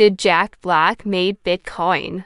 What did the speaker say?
did Jack Black made Bitcoin?